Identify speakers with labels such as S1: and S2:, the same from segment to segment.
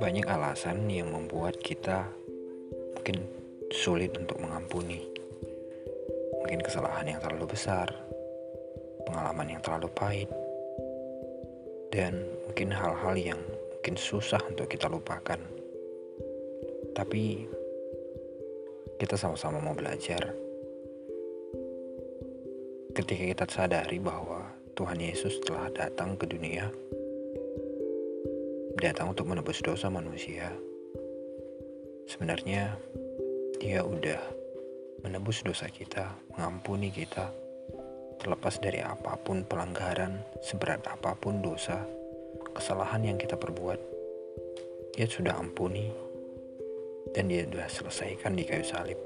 S1: Banyak alasan yang membuat kita mungkin sulit untuk mengampuni. Mungkin kesalahan yang terlalu besar, pengalaman yang terlalu pahit, dan mungkin hal-hal yang mungkin susah untuk kita lupakan. Tapi kita sama-sama mau belajar. Ketika kita sadari bahwa Tuhan Yesus telah datang ke dunia datang untuk menebus dosa manusia. Sebenarnya dia udah menebus dosa kita, mengampuni kita, terlepas dari apa pun pelanggaran, seberat apa pun dosa, kesalahan yang kita perbuat. Dia sudah ampuni dan dia sudah selesaikan di kayu salib.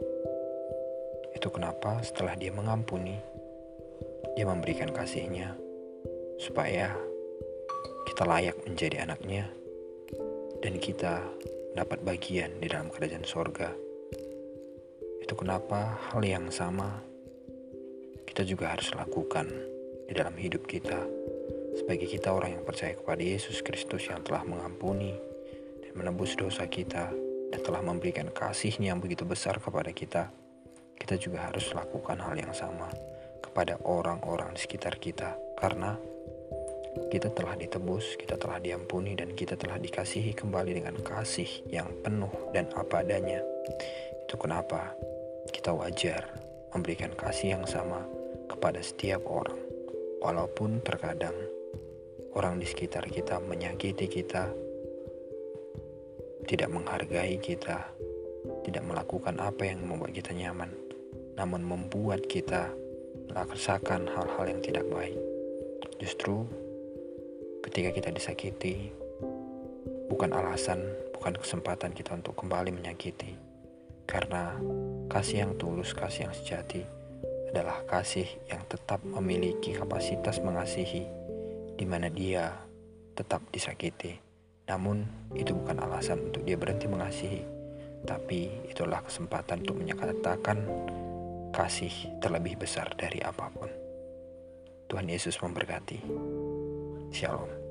S1: Itu kenapa setelah dia mengampuni, dia memberikan kasihnya supaya kita layak menjadi anaknya dan kita dapat bagian di dalam kerajaan sorga. Itu kenapa hal yang sama kita juga harus lakukan di dalam hidup kita sebagai kita orang yang percaya kepada Yesus Kristus yang telah mengampuni dan menebus dosa kita dan telah memberikan kasihnya yang begitu besar kepada kita. Kita juga harus lakukan hal yang sama kepada orang-orang di sekitar kita karena kita telah ditebus, kita telah diampuni, dan kita telah dikasihi kembali dengan kasih yang penuh dan apa adanya. Itu kenapa kita wajar memberikan kasih yang sama kepada setiap orang, walaupun terkadang orang di sekitar kita menyakiti kita, tidak menghargai kita, tidak melakukan apa yang membuat kita nyaman, namun membuat kita merasakan hal-hal yang tidak baik. Justru ketika kita disakiti, bukan alasan, bukan kesempatan kita untuk kembali menyakiti. Karena kasih yang tulus, kasih yang sejati adalah kasih yang tetap memiliki kapasitas mengasihi, di mana dia tetap disakiti. Namun, itu bukan alasan untuk dia berhenti mengasihi, tapi itulah kesempatan untuk menyatakan kasih terlebih besar dari apa pun. Tuhan Yesus memberkati. Shalom.